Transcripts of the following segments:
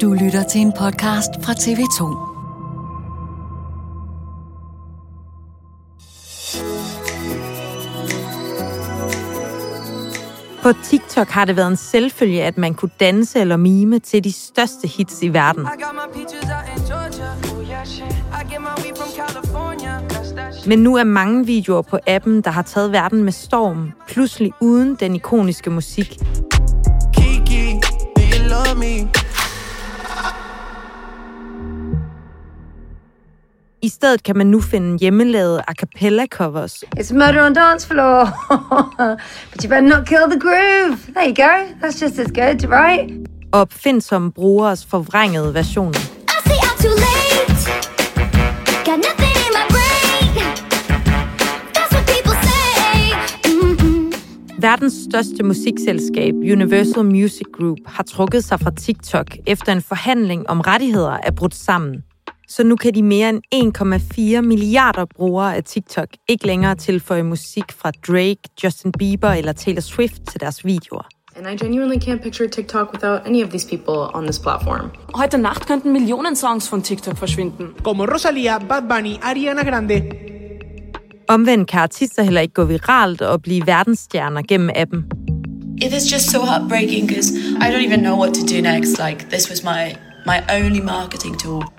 Du lytter til en podcast fra TV2. På TikTok har det været en selvfølge, at man kunne danse eller mime til de største hits i verden. Men nu er mange videoer på appen, der har taget verden med storm, pludselig uden den ikoniske musik. Kiki, do you love me? I stedet kan man nu finde hjemmelavede a cappella covers, It's murder on dance floor. but you better not kill the groove. There you go. That's just as good, right? og opfindsomme brugeres forvrængede versioner. I say I'm too late. Got nothing in my brain. That's what people say. Mm-mm. Verdens største musikselskab, Universal Music Group, har trukket sig fra TikTok efter en forhandling om rettigheder er brudt sammen. Så nu kan de mere end 1,4 milliarder brugere af TikTok ikke længere tilføje musik fra Drake, Justin Bieber eller Taylor Swift til deres videoer. And I genuinely can't picture TikTok without any of these people on this platform. Heute Nacht könnten Millionen Songs von TikTok verschwinden. Como Rosalía, Bad Bunny, Ariana Grande. Omvendt kan artister heller ikke gå viralt og blive verdensstjerner gennem appen. It is just so heartbreaking because I don't even know what to do next. Like this was my my only marketing tool.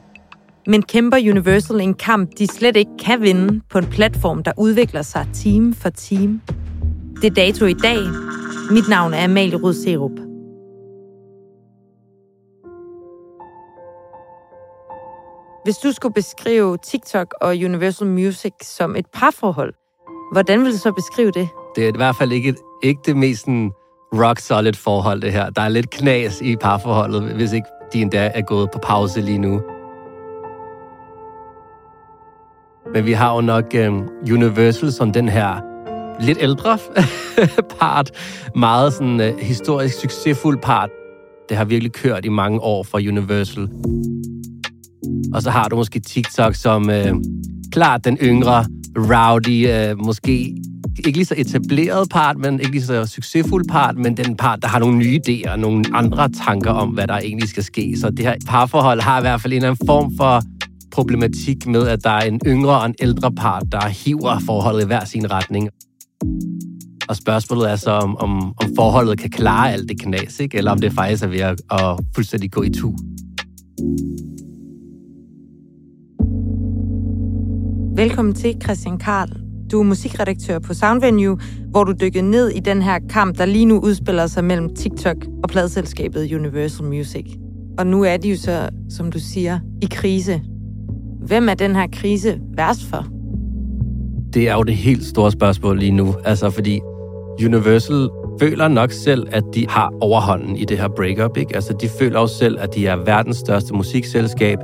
Men kæmper Universal en kamp, de slet ikke kan vinde på en platform, der udvikler sig time for time. Det er dato i dag. Mit navn er Amalie Rød Serup. Hvis du skulle beskrive TikTok og Universal Music som et parforhold, hvordan vil du så beskrive det? Det er i hvert fald ikke, ikke det mest sådan, rock solid forhold, det her. Der er lidt knas i parforholdet, hvis ikke de endda er gået på pause lige nu. Men vi har jo nok um, Universal som den her lidt ældre part. Meget sådan uh, historisk succesfuld part. Det har virkelig kørt i mange år for Universal. Og så har du måske TikTok som uh, klart den yngre, rowdy, uh, måske ikke lige så etableret part, men ikke lige så succesfuld part, men den part, der har nogle nye idéer og nogle andre tanker om, hvad der egentlig skal ske. Så det her parforhold har i hvert fald en eller anden form for problematik med, at der er en yngre og en ældre part, der hiver forholdet i hver sin retning. Og spørgsmålet er så, om, om, om forholdet kan klare alt det knas, ikke? eller om det faktisk er ved at, at fuldstændig gå i tu. Velkommen til, Christian Karl. Du er musikredaktør på Soundvenue, hvor du dykkede ned i den her kamp, der lige nu udspiller sig mellem TikTok og pladselskabet Universal Music. Og nu er de jo så, som du siger, i krise. Hvem er den her krise værst for? Det er jo det helt store spørgsmål lige nu. Altså, fordi Universal føler nok selv, at de har overhånden i det her breakup. Ikke? Altså, de føler jo selv, at de er verdens største musikselskab.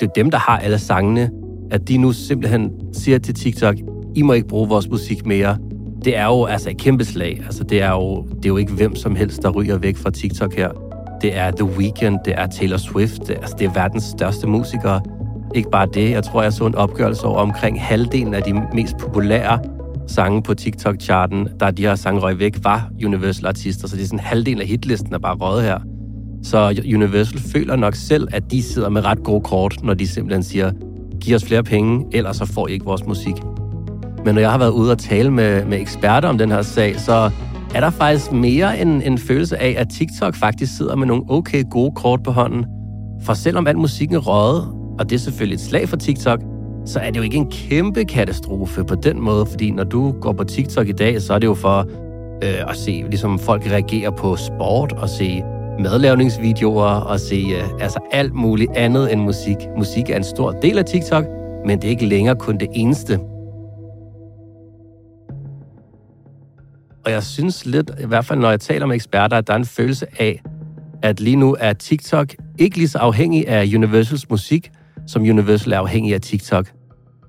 Det er dem, der har alle sangene. At de nu simpelthen siger til TikTok, I må ikke bruge vores musik mere. det er jo altså et kæmpe slag. Altså, det er, jo, det er jo ikke hvem som helst, der ryger væk fra TikTok her. Det er The Weeknd, det er Taylor Swift, det, altså, det er verdens største musikere. Ikke bare det, jeg tror, jeg så en opgørelse over omkring halvdelen af de mest populære sange på TikTok-charten, der de her sange røg væk, var Universal-artister. Så det er sådan halvdelen af hitlisten er bare røget her. Så Universal føler nok selv, at de sidder med ret gode kort, når de simpelthen siger, giv os flere penge, ellers så får I ikke vores musik. Men når jeg har været ude og tale med, med eksperter om den her sag, så er der faktisk mere en, en følelse af, at TikTok faktisk sidder med nogle okay gode kort på hånden. For selvom al musikken er røget, og det er selvfølgelig et slag for TikTok, så er det jo ikke en kæmpe katastrofe på den måde, fordi når du går på TikTok i dag, så er det jo for øh, at se, ligesom folk reagerer på sport, og se madlavningsvideoer, og se øh, altså alt muligt andet end musik. Musik er en stor del af TikTok, men det er ikke længere kun det eneste. Og jeg synes lidt, i hvert fald når jeg taler med eksperter, at der er en følelse af, at lige nu er TikTok ikke lige så afhængig af Universals musik, som Universal er afhængig af TikTok.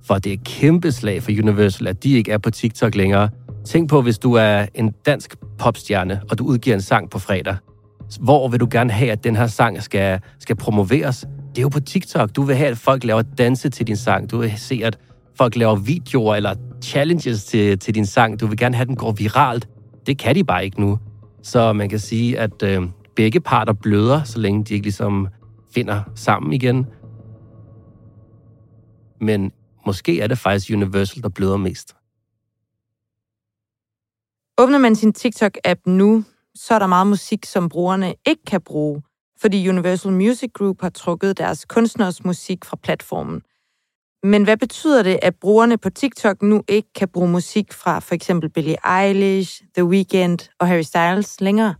For det er et kæmpe slag for Universal, at de ikke er på TikTok længere. Tænk på, hvis du er en dansk popstjerne, og du udgiver en sang på fredag. Hvor vil du gerne have, at den her sang skal, skal promoveres? Det er jo på TikTok. Du vil have, at folk laver danse til din sang. Du vil se, at folk laver videoer eller challenges til, til din sang. Du vil gerne have, at den går viralt. Det kan de bare ikke nu. Så man kan sige, at øh, begge parter bløder, så længe de ikke ligesom finder sammen igen. Men måske er det faktisk Universal, der bløder mest. Åbner man sin TikTok-app nu, så er der meget musik, som brugerne ikke kan bruge, fordi Universal Music Group har trukket deres kunstners musik fra platformen. Men hvad betyder det, at brugerne på TikTok nu ikke kan bruge musik fra for eksempel Billie Eilish, The Weeknd og Harry Styles længere?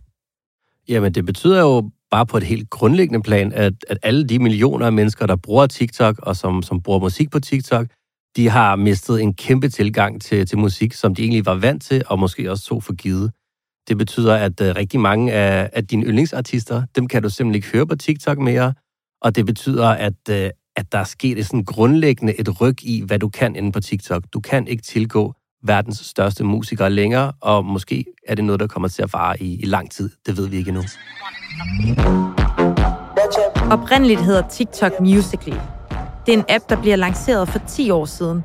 Jamen, det betyder jo bare på et helt grundlæggende plan, at, at alle de millioner af mennesker, der bruger TikTok og som, som bruger musik på TikTok, de har mistet en kæmpe tilgang til, til musik, som de egentlig var vant til, og måske også tog for givet. Det betyder, at uh, rigtig mange af, af dine yndlingsartister, dem kan du simpelthen ikke høre på TikTok mere, og det betyder, at, uh, at der er sket et sådan grundlæggende et ryg i, hvad du kan inde på TikTok. Du kan ikke tilgå verdens største musikere længere, og måske er det noget, der kommer til at vare i, i lang tid. Det ved vi ikke endnu. Oprindeligt hedder TikTok Musical.ly. Det er en app, der bliver lanceret for 10 år siden.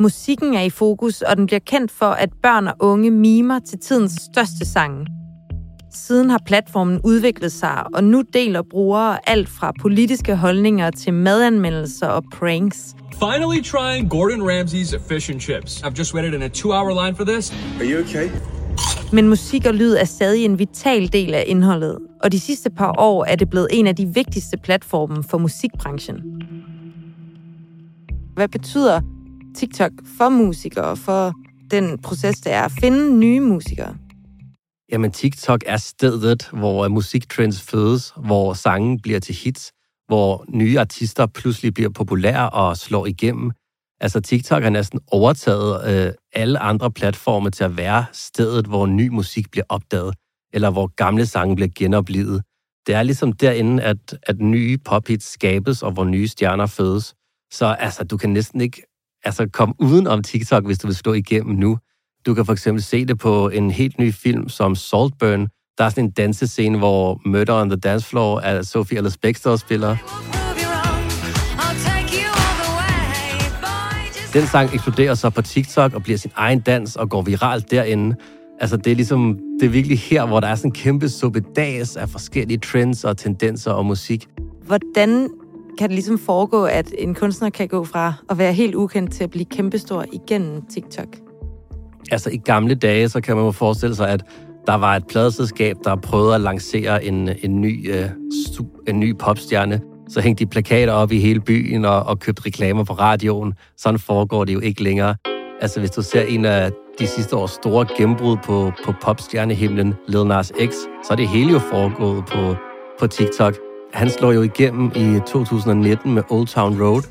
Musikken er i fokus, og den bliver kendt for, at børn og unge mimer til tidens største sange. Siden har platformen udviklet sig, og nu deler brugere alt fra politiske holdninger til madanmeldelser og pranks. Finally trying Gordon Ramsay's fish and chips. I've just waited in a two-hour line for this. Are you okay? Men musik og lyd er stadig en vital del af indholdet, og de sidste par år er det blevet en af de vigtigste platforme for musikbranchen. Hvad betyder TikTok for musikere og for den proces, det er at finde nye musikere? Jamen, TikTok er stedet, hvor musiktrends fødes, hvor sangen bliver til hits, hvor nye artister pludselig bliver populære og slår igennem. Altså, TikTok har næsten overtaget øh, alle andre platforme til at være stedet, hvor ny musik bliver opdaget, eller hvor gamle sange bliver genoplevet. Det er ligesom derinde, at, at nye pophits skabes, og hvor nye stjerner fødes. Så altså, du kan næsten ikke altså, komme uden om TikTok, hvis du vil slå igennem nu. Du kan for eksempel se det på en helt ny film som Saltburn. Der er sådan en dansescene, hvor Murder on the Dance Floor af Sophie Ellis Bextor spiller. Den sang eksploderer så på TikTok og bliver sin egen dans og går viralt derinde. Altså, det er ligesom, det er virkelig her, hvor der er sådan en kæmpe suppedas af forskellige trends og tendenser og musik. Hvordan kan det ligesom foregå, at en kunstner kan gå fra at være helt ukendt til at blive kæmpestor igennem TikTok? Altså, i gamle dage, så kan man jo forestille sig, at der var et pladeselskab, der prøvede at lancere en, en, ny, øh, en ny popstjerne. Så hængte de plakater op i hele byen og, og købte reklamer på radioen. Sådan foregår det jo ikke længere. Altså, hvis du ser en af de sidste års store gennembrud på, på popstjernehimlen, Lil Nas X, så er det hele jo foregået på, på TikTok. Han slår jo igennem i 2019 med Old Town Road.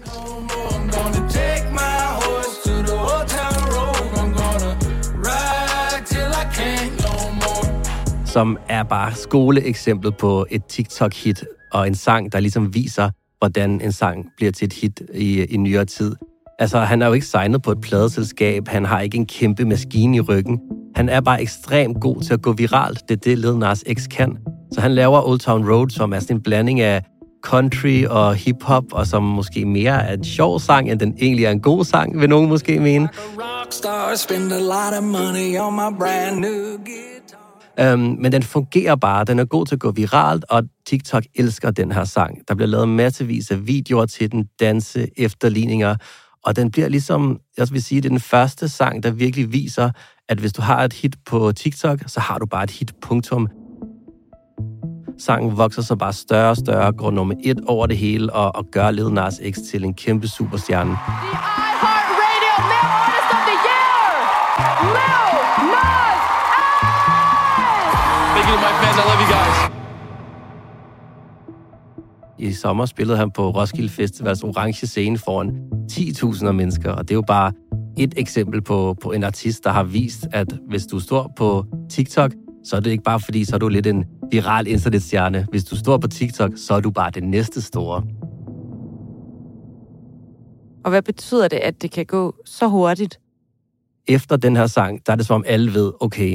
Som er bare skoleeksemplet på et TikTok-hit, og en sang, der ligesom viser, hvordan en sang bliver til et hit i, i nyere tid. Altså, han er jo ikke signet på et pladeselskab, han har ikke en kæmpe maskine i ryggen. Han er bare ekstremt god til at gå viralt. Det er det, Lil Nas X kan. Så han laver Old Town Road, som er sådan en blanding af country og hip-hop, og som måske mere er en sjov sang, end den egentlig er en god sang, vil nogen måske mene. Rockstar spend a lot of money on my brand new guitar. Øhm, men den fungerer bare. Den er god til at gå viralt, og TikTok elsker den her sang. Der bliver lavet massevis af videoer til den, danse, efterligninger, og den bliver ligesom, jeg vil sige, det er den første sang, der virkelig viser, at hvis du har et hit på TikTok, så har du bare et hit, punktum. Sangen vokser så bare større og større, går nummer et over det hele, og, og gør Lil Nas X til en kæmpe superstjerne. Thank I love you guys. I sommer spillede han på Roskilde Festivals orange scene foran 10.000 mennesker, og det er jo bare et eksempel på, på en artist, der har vist, at hvis du står på TikTok, så er det ikke bare fordi, så er du lidt en viral internetstjerne. Hvis du står på TikTok, så er du bare det næste store. Og hvad betyder det, at det kan gå så hurtigt? Efter den her sang, der er det som om alle ved, okay,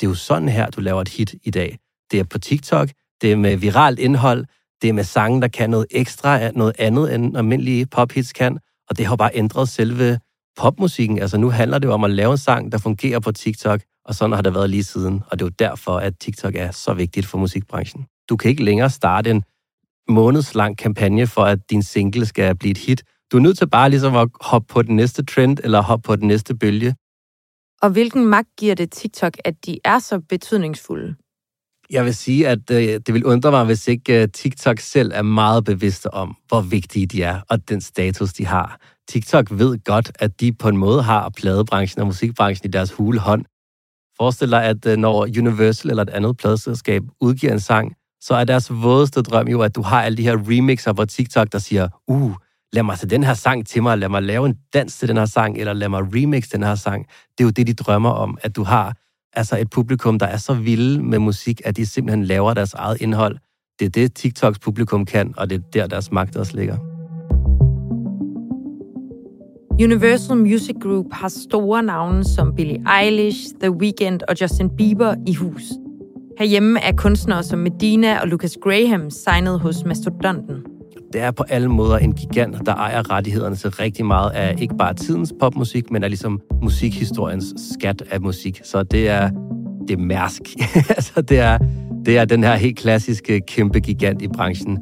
det er jo sådan her, du laver et hit i dag. Det er på TikTok, det er med viralt indhold, det er med sange, der kan noget ekstra, noget andet end almindelige pophits kan, og det har bare ændret selve popmusikken. Altså nu handler det jo om at lave en sang, der fungerer på TikTok, og sådan har det været lige siden. Og det er jo derfor, at TikTok er så vigtigt for musikbranchen. Du kan ikke længere starte en månedslang kampagne for, at din single skal blive et hit. Du er nødt til bare ligesom at hoppe på den næste trend, eller hoppe på den næste bølge. Og hvilken magt giver det TikTok, at de er så betydningsfulde? Jeg vil sige, at øh, det vil undre mig, hvis ikke øh, TikTok selv er meget bevidste om, hvor vigtige de er, og den status, de har. TikTok ved godt, at de på en måde har pladebranchen og musikbranchen i deres hule hånd. Forestil dig, at øh, når Universal eller et andet pladeselskab udgiver en sang, så er deres vådeste drøm jo, at du har alle de her remixer på TikTok, der siger, uh, lad mig tage den her sang til mig, lad mig lave en dans til den her sang, eller lad mig remix den her sang. Det er jo det, de drømmer om, at du har altså et publikum, der er så vilde med musik, at de simpelthen laver deres eget indhold. Det er det, TikToks publikum kan, og det er der, deres magt også ligger. Universal Music Group har store navne som Billie Eilish, The Weeknd og Justin Bieber i hus. Herhjemme er kunstnere som Medina og Lucas Graham signet hos Mastodonten. Det er på alle måder en gigant, der ejer rettighederne til rigtig meget af ikke bare tidens popmusik, men er ligesom musikhistoriens skat af musik. Så det er, det er mærsk. altså, det er, det er den her helt klassiske kæmpe gigant i branchen.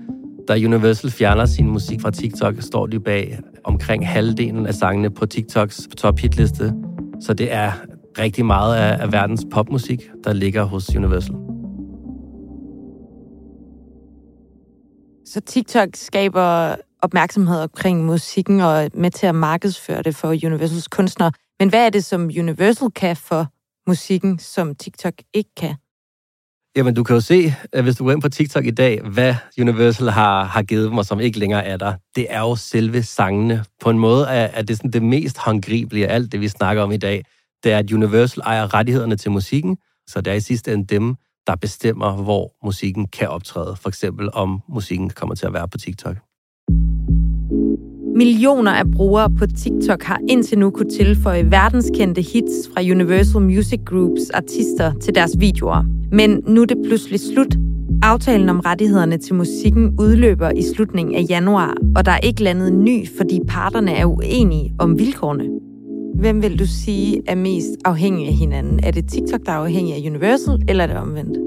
Da Universal fjerner sin musik fra TikTok, står de bag omkring halvdelen af sangene på TikToks top hitliste. Så det er rigtig meget af, af verdens popmusik, der ligger hos Universal. Så TikTok skaber opmærksomhed omkring musikken og er med til at markedsføre det for Universals kunstnere. Men hvad er det, som Universal kan for musikken, som TikTok ikke kan? Jamen, du kan jo se, at hvis du går ind på TikTok i dag, hvad Universal har, har givet dem, og som ikke længere er der. Det er jo selve sangene. På en måde er, er det sådan det mest håndgribelige af alt det, vi snakker om i dag. Det er, at Universal ejer rettighederne til musikken, så det er i sidste ende dem, der bestemmer, hvor musikken kan optræde. For eksempel, om musikken kommer til at være på TikTok. Millioner af brugere på TikTok har indtil nu kunne tilføje verdenskendte hits fra Universal Music Groups artister til deres videoer. Men nu er det pludselig slut. Aftalen om rettighederne til musikken udløber i slutningen af januar, og der er ikke landet en ny, fordi parterne er uenige om vilkårene. Hvem vil du sige er mest afhængig af hinanden? Er det TikTok, der er afhængig af Universal, eller er det omvendt?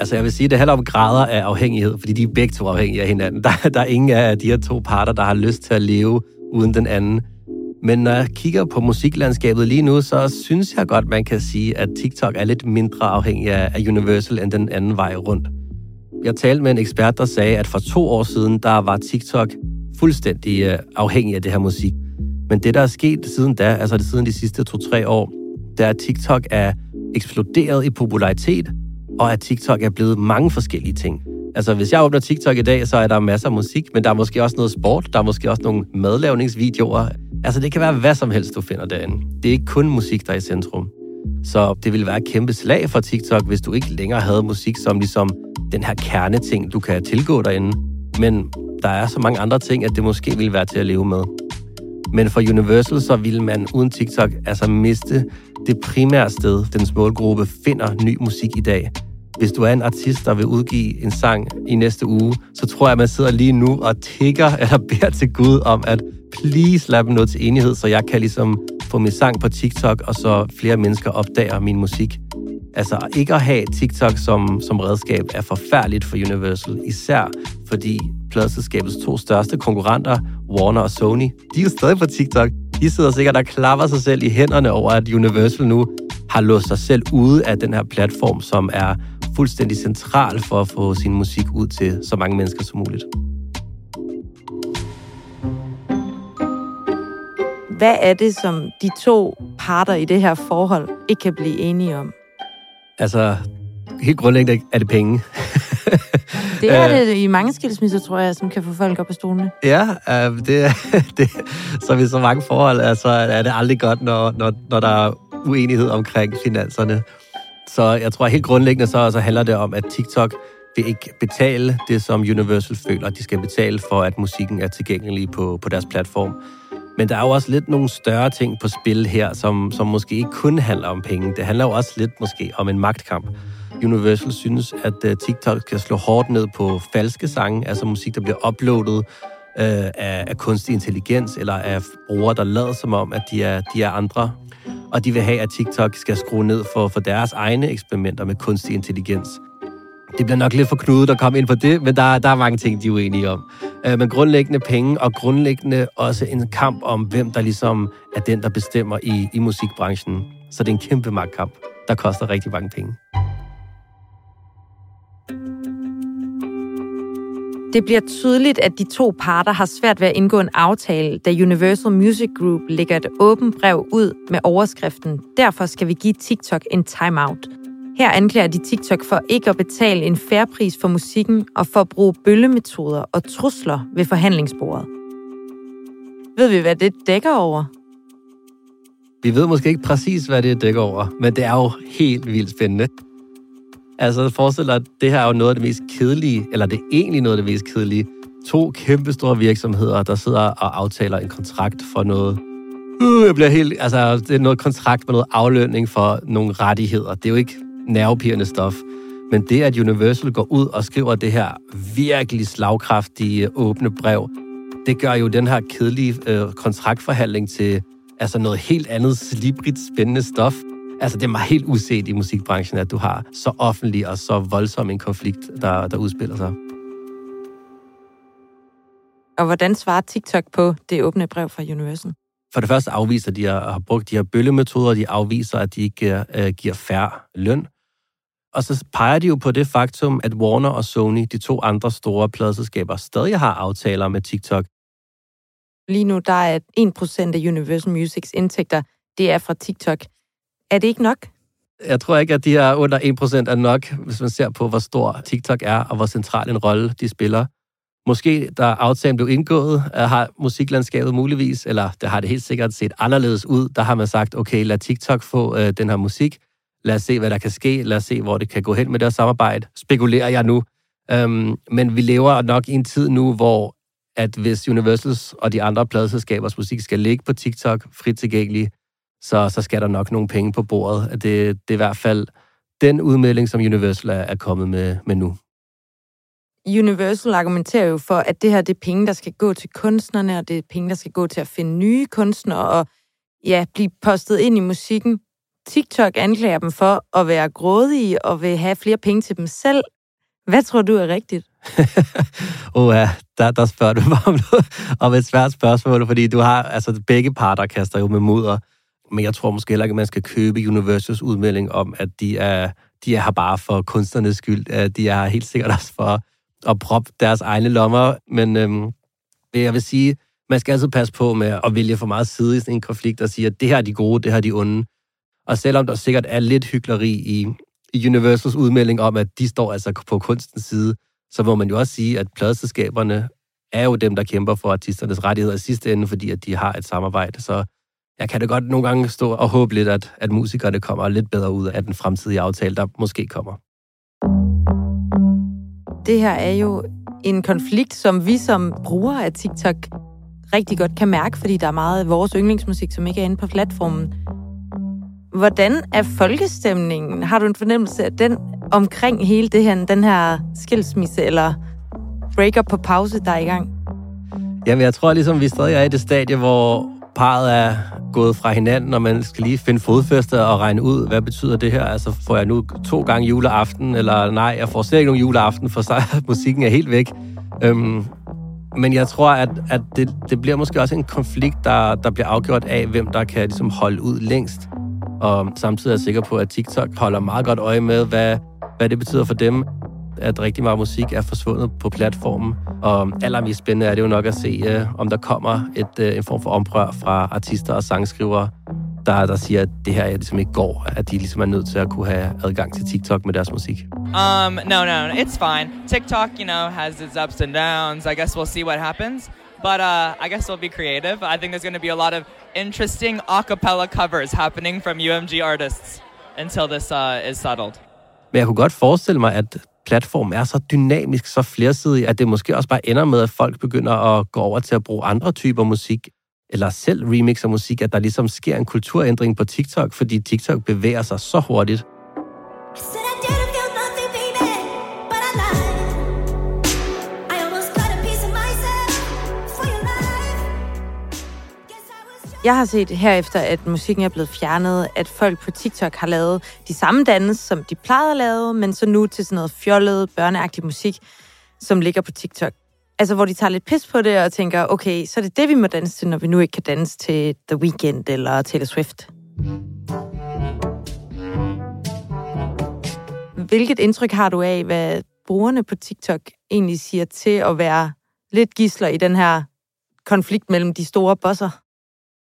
Altså, jeg vil sige, det handler om grader af afhængighed, fordi de er begge to afhængige af hinanden. Der, der er ingen af de her to parter, der har lyst til at leve uden den anden. Men når jeg kigger på musiklandskabet lige nu, så synes jeg godt, man kan sige, at TikTok er lidt mindre afhængig af Universal end den anden vej rundt. Jeg talte med en ekspert, der sagde, at for to år siden, der var TikTok fuldstændig øh, afhængig af det her musik. Men det, der er sket siden da, altså det siden de sidste to-tre år, det er, at TikTok er eksploderet i popularitet, og at TikTok er blevet mange forskellige ting. Altså, hvis jeg åbner TikTok i dag, så er der masser af musik, men der er måske også noget sport, der er måske også nogle madlavningsvideoer. Altså, det kan være hvad som helst, du finder derinde. Det er ikke kun musik, der er i centrum. Så det ville være et kæmpe slag for TikTok, hvis du ikke længere havde musik som ligesom den her kerneting, du kan tilgå derinde. Men der er så mange andre ting, at det måske ville være til at leve med. Men for Universal, så ville man uden TikTok altså miste det primære sted, den målgruppe finder ny musik i dag. Hvis du er en artist, der vil udgive en sang i næste uge, så tror jeg, at man sidder lige nu og tigger eller beder til Gud om, at please lad dem noget til enighed, så jeg kan ligesom få min sang på TikTok, og så flere mennesker opdager min musik. Altså, ikke at have TikTok som, som redskab er forfærdeligt for Universal, især fordi pladselskabets to største konkurrenter, Warner og Sony, de er jo stadig på TikTok. De sidder sikkert og klapper sig selv i hænderne over, at Universal nu har låst sig selv ude af den her platform, som er fuldstændig central for at få sin musik ud til så mange mennesker som muligt. Hvad er det, som de to parter i det her forhold ikke kan blive enige om? Altså, helt grundlæggende er det penge. Det er det i mange skilsmisser, tror jeg, som kan få folk op af stolene. Ja, øh, det, det, som i så mange forhold, altså, er det aldrig godt, når, når, når der er uenighed omkring finanserne. Så jeg tror helt grundlæggende, så, så handler det om, at TikTok vil ikke betale det, som Universal føler, at de skal betale for, at musikken er tilgængelig på, på deres platform. Men der er jo også lidt nogle større ting på spil her, som, som måske ikke kun handler om penge. Det handler jo også lidt måske om en magtkamp. Universal synes, at øh, TikTok skal slå hårdt ned på falske sange, altså musik, der bliver uploadet øh, af, af kunstig intelligens, eller af brugere, der lader som om, at de er, de er andre. Og de vil have, at TikTok skal skrue ned for, for deres egne eksperimenter med kunstig intelligens. Det bliver nok lidt for knudet at komme ind på det, men der, der er mange ting, de er uenige om. Øh, men grundlæggende penge, og grundlæggende også en kamp om, hvem der ligesom er den, der bestemmer i, i musikbranchen. Så det er en kæmpe magtkamp, der koster rigtig mange penge. Det bliver tydeligt, at de to parter har svært ved at indgå en aftale, da Universal Music Group lægger et åbent brev ud med overskriften Derfor skal vi give TikTok en timeout. Her anklager de TikTok for ikke at betale en færre pris for musikken og for at bruge bøllemetoder og trusler ved forhandlingsbordet. Ved vi, hvad det dækker over? Vi ved måske ikke præcis, hvad det dækker over, men det er jo helt vildt spændende. Altså, forestil dig, at det her er jo noget af det mest kedelige, eller det er egentlig noget af det mest kedelige. To kæmpe store virksomheder, der sidder og aftaler en kontrakt for noget. Uh, jeg bliver helt, altså, det er noget kontrakt med noget aflønning for nogle rettigheder. Det er jo ikke nervepirrende stof. Men det, at Universal går ud og skriver det her virkelig slagkraftige åbne brev, det gør jo den her kedelige øh, kontraktforhandling til altså noget helt andet slibrigt spændende stof. Altså, det er mig helt uset i musikbranchen, at du har så offentlig og så voldsom en konflikt, der, der udspiller sig. Og hvordan svarer TikTok på det åbne brev fra Universal? For det første afviser de at have brugt de her bøllemetoder, de afviser, at de ikke øh, giver færre løn. Og så peger de jo på det faktum, at Warner og Sony, de to andre store pladselskaber, stadig har aftaler med TikTok. Lige nu der er 1% af Universal Musics indtægter, det er fra TikTok. Er det ikke nok? Jeg tror ikke, at de her under 1% er nok, hvis man ser på, hvor stor TikTok er, og hvor central en rolle de spiller. Måske, da aftalen blev indgået, øh, har musiklandskabet muligvis, eller det har det helt sikkert set anderledes ud. Der har man sagt, okay, lad TikTok få øh, den her musik. Lad os se, hvad der kan ske. Lad os se, hvor det kan gå hen med det samarbejde. Spekulerer jeg nu. Øhm, men vi lever nok i en tid nu, hvor at hvis Universals og de andre pladselskabers musik skal ligge på TikTok frit tilgængelig, så, så skal der nok nogle penge på bordet. Det, det er i hvert fald den udmelding, som Universal er, er kommet med, med nu. Universal argumenterer jo for, at det her det er penge, der skal gå til kunstnerne, og det er penge, der skal gå til at finde nye kunstnere og ja, blive postet ind i musikken. TikTok anklager dem for at være grådige og vil have flere penge til dem selv. Hvad tror du er rigtigt? Åh ja, der, der spørger du mig om, noget, om et svært spørgsmål, fordi du har, altså begge parter kaster jo med mudder, men jeg tror måske heller ikke, at man skal købe Universals udmelding om, at de er, de er her bare for kunstnernes skyld. At De er helt sikkert også for at proppe deres egne lommer, men øhm, jeg vil sige, man skal altid passe på med at vælge for meget side i sådan en konflikt og sige, at det her er de gode, det her er de onde. Og selvom der sikkert er lidt hyggeleri i, i Universals udmelding om, at de står altså på kunstens side, så må man jo også sige, at pladeselskaberne er jo dem, der kæmper for artisternes rettigheder i sidste ende, fordi at de har et samarbejde. Så jeg kan da godt nogle gange stå og håbe lidt, at, at musikerne kommer lidt bedre ud af den fremtidige aftale, der måske kommer. Det her er jo en konflikt, som vi som brugere af TikTok rigtig godt kan mærke, fordi der er meget af vores yndlingsmusik, som ikke er inde på platformen. Hvordan er folkestemningen? Har du en fornemmelse af den omkring hele det her, den her skilsmisse eller breakup på pause, der er i gang? Jamen, jeg tror ligesom, vi stadig er i det stadie, hvor parret er gået fra hinanden, og man skal lige finde fodfæste og regne ud, hvad betyder det her? Altså, får jeg nu to gange juleaften, eller nej, jeg får slet ikke nogen juleaften, for så musikken er helt væk. Øhm, men jeg tror, at, at det, det bliver måske også en konflikt, der, der bliver afgjort af, hvem der kan ligesom holde ud længst. Og samtidig er jeg sikker på, at TikTok holder meget godt øje med, hvad, hvad det betyder for dem, at rigtig meget musik er forsvundet på platformen. Og allermest spændende er det jo nok at se, uh, om der kommer et, uh, en form for omprør fra artister og sangskrivere, der, der siger, at det her ligesom ikke går, at de ligesom er nødt til at kunne have adgang til TikTok med deres musik. Um, no, no, no, it's fine. TikTok, you know, has its ups and downs. I guess we'll see what happens. But uh, I guess we'll be creative. I think there's going to be a lot of interesting a cappella covers happening from UMG artists until this uh, is settled. Men jeg kunne godt forestille mig, at platformen er så dynamisk, så flersidig, at det måske også bare ender med, at folk begynder at gå over til at bruge andre typer musik, eller selv remixer musik, at der ligesom sker en kulturændring på TikTok, fordi TikTok bevæger sig så hurtigt. Jeg har set herefter, at musikken er blevet fjernet, at folk på TikTok har lavet de samme dans, som de plejede at lave, men så nu til sådan noget fjollet, børneagtig musik, som ligger på TikTok. Altså, hvor de tager lidt pis på det og tænker, okay, så er det det, vi må danse til, når vi nu ikke kan danse til The Weeknd eller Taylor Swift. Hvilket indtryk har du af, hvad brugerne på TikTok egentlig siger til at være lidt gisler i den her konflikt mellem de store bosser?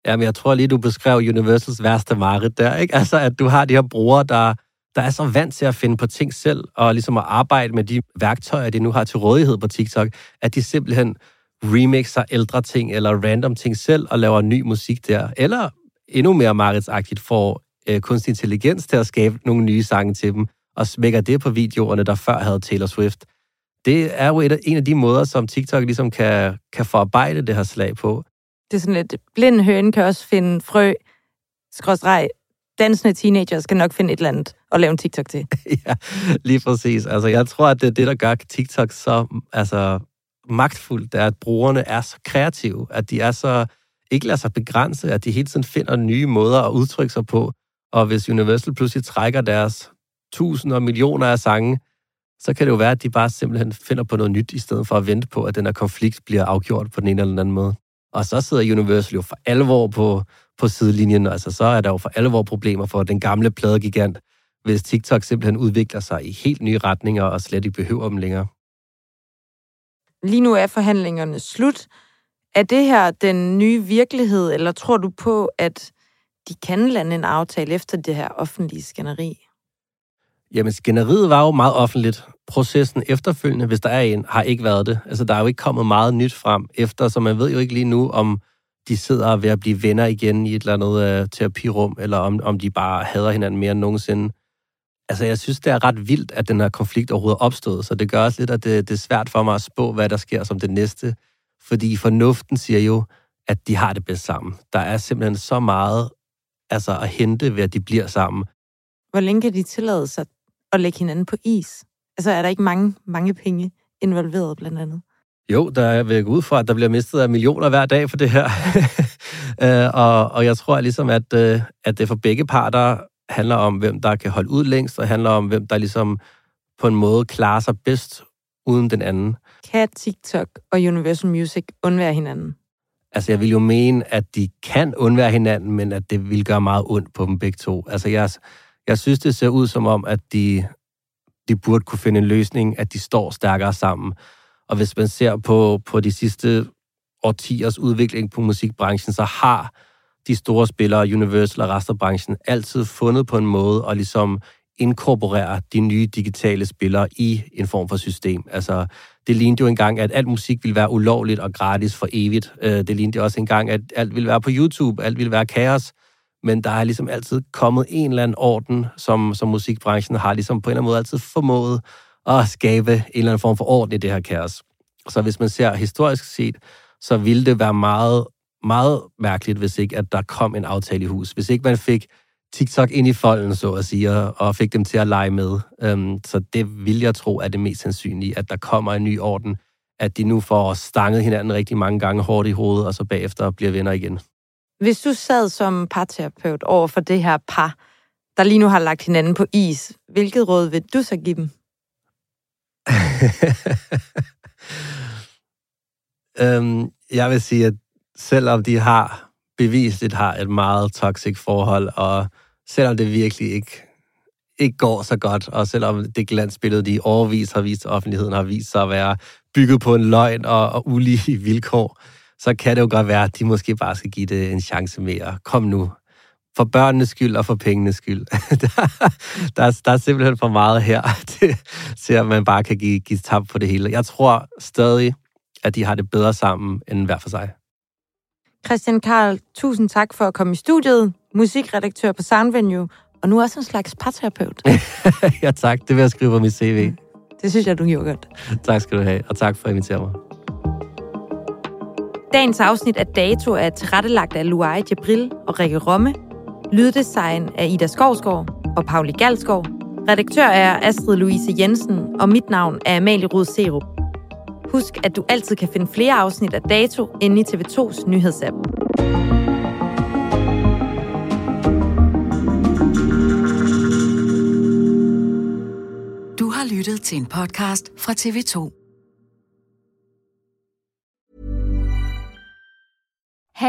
Jamen, jeg tror lige, du beskrev Universals værste mareridt der, ikke? Altså, at du har de her brugere, der, der er så vant til at finde på ting selv, og ligesom at arbejde med de værktøjer, de nu har til rådighed på TikTok, at de simpelthen remixer ældre ting eller random ting selv og laver ny musik der. Eller endnu mere markedsagtigt får øh, kunstig intelligens til at skabe nogle nye sange til dem, og smækker det på videoerne, der før havde Taylor Swift. Det er jo et af, en af de måder, som TikTok ligesom kan, kan forarbejde det her slag på. Det er sådan lidt, blind høne kan også finde frø, skråstreg, dansende teenager skal nok finde et eller andet og lave en TikTok til. ja, lige præcis. Altså, jeg tror, at det er det, der gør TikTok så altså, magtfuldt, det er, at brugerne er så kreative, at de er så ikke lader sig begrænse, at de hele tiden finder nye måder at udtrykke sig på. Og hvis Universal pludselig trækker deres tusinder og millioner af sange, så kan det jo være, at de bare simpelthen finder på noget nyt, i stedet for at vente på, at den her konflikt bliver afgjort på den ene eller den anden måde. Og så sidder Universal jo for alvor på, på sidelinjen. Altså, så er der jo for alvor problemer for den gamle pladegigant, hvis TikTok simpelthen udvikler sig i helt nye retninger og slet ikke behøver dem længere. Lige nu er forhandlingerne slut. Er det her den nye virkelighed, eller tror du på, at de kan lande en aftale efter det her offentlige skænderi? Jamen, skænderiet var jo meget offentligt. Processen efterfølgende, hvis der er en, har ikke været det. Altså, der er jo ikke kommet meget nyt frem efter, så man ved jo ikke lige nu, om de sidder ved at blive venner igen i et eller andet øh, terapirum, eller om, om de bare hader hinanden mere end nogensinde. Altså, jeg synes, det er ret vildt, at den her konflikt overhovedet opstod, så det gør også lidt, at det, det er svært for mig at spå, hvad der sker som det næste. Fordi fornuften siger jo, at de har det bedst sammen. Der er simpelthen så meget altså, at hente ved, at de bliver sammen. Hvor længe kan de tillade sig at lægge hinanden på is? Altså, er der ikke mange, mange penge involveret, blandt andet? Jo, der er ved ud fra, at der bliver mistet af millioner hver dag for det her. uh, og, og jeg tror ligesom, at, uh, at det for begge parter handler om, hvem der kan holde ud længst, og handler om, hvem der ligesom på en måde klarer sig bedst uden den anden. Kan TikTok og Universal Music undvære hinanden? Altså, jeg vil jo mene, at de kan undvære hinanden, men at det vil gøre meget ondt på dem begge to. Altså, jeg, jeg synes, det ser ud som om, at de, de burde kunne finde en løsning, at de står stærkere sammen. Og hvis man ser på, på de sidste årtiers udvikling på musikbranchen, så har de store spillere, Universal og resten af branchen, altid fundet på en måde at ligesom inkorporere de nye digitale spillere i en form for system. Altså, det lignede jo engang, at alt musik ville være ulovligt og gratis for evigt. Øh, det lignede også engang, at alt ville være på YouTube, alt ville være kaos. Men der er ligesom altid kommet en eller anden orden, som, som musikbranchen har ligesom på en eller anden måde altid formået at skabe en eller anden form for orden i det her kaos. Så hvis man ser historisk set, så ville det være meget, meget mærkeligt, hvis ikke at der kom en aftale i hus. Hvis ikke man fik TikTok ind i folden, så at sige, og- fik dem til at lege med. Øhm, så det vil jeg tro er det mest sandsynlige, at der kommer en ny orden, at de nu får stanget hinanden rigtig mange gange hårdt i hovedet, og så bagefter bliver venner igen. Hvis du sad som parterapeut over for det her par, der lige nu har lagt hinanden på is, hvilket råd vil du så give dem? Øhm, jeg vil sige, at selvom de har bevisligt har et meget toxic forhold, og selvom det virkelig ikke, ikke går så godt, og selvom det glansbillede, de overvis har vist offentligheden, har vist sig at være bygget på en løgn og, og ulige vilkår, så kan det jo godt være, at de måske bare skal give det en chance mere. Kom nu. For børnenes skyld og for pengenes skyld. der, der, er, der er simpelthen for meget her til, til, at man bare kan give, give tab på det hele. Jeg tror stadig, at de har det bedre sammen end hver for sig. Christian Karl, tusind tak for at komme i studiet, musikredaktør på Soundvenue, og nu også en slags parterapeut. ja, tak. Det vil jeg skrive på mit CV. Det synes jeg, du gjorde godt. Tak skal du have, og tak for at invitere mig. Dagens afsnit af Dato er tilrettelagt af Luai Jabril og Rikke Romme. Lyddesign af Ida Skovsgaard og Pauli Galskov. Redaktør er Astrid Louise Jensen, og mit navn er Amalie Rud Serup. Husk, at du altid kan finde flere afsnit af Dato inde i TV2's nyhedsapp. Du har lyttet til en podcast fra TV2.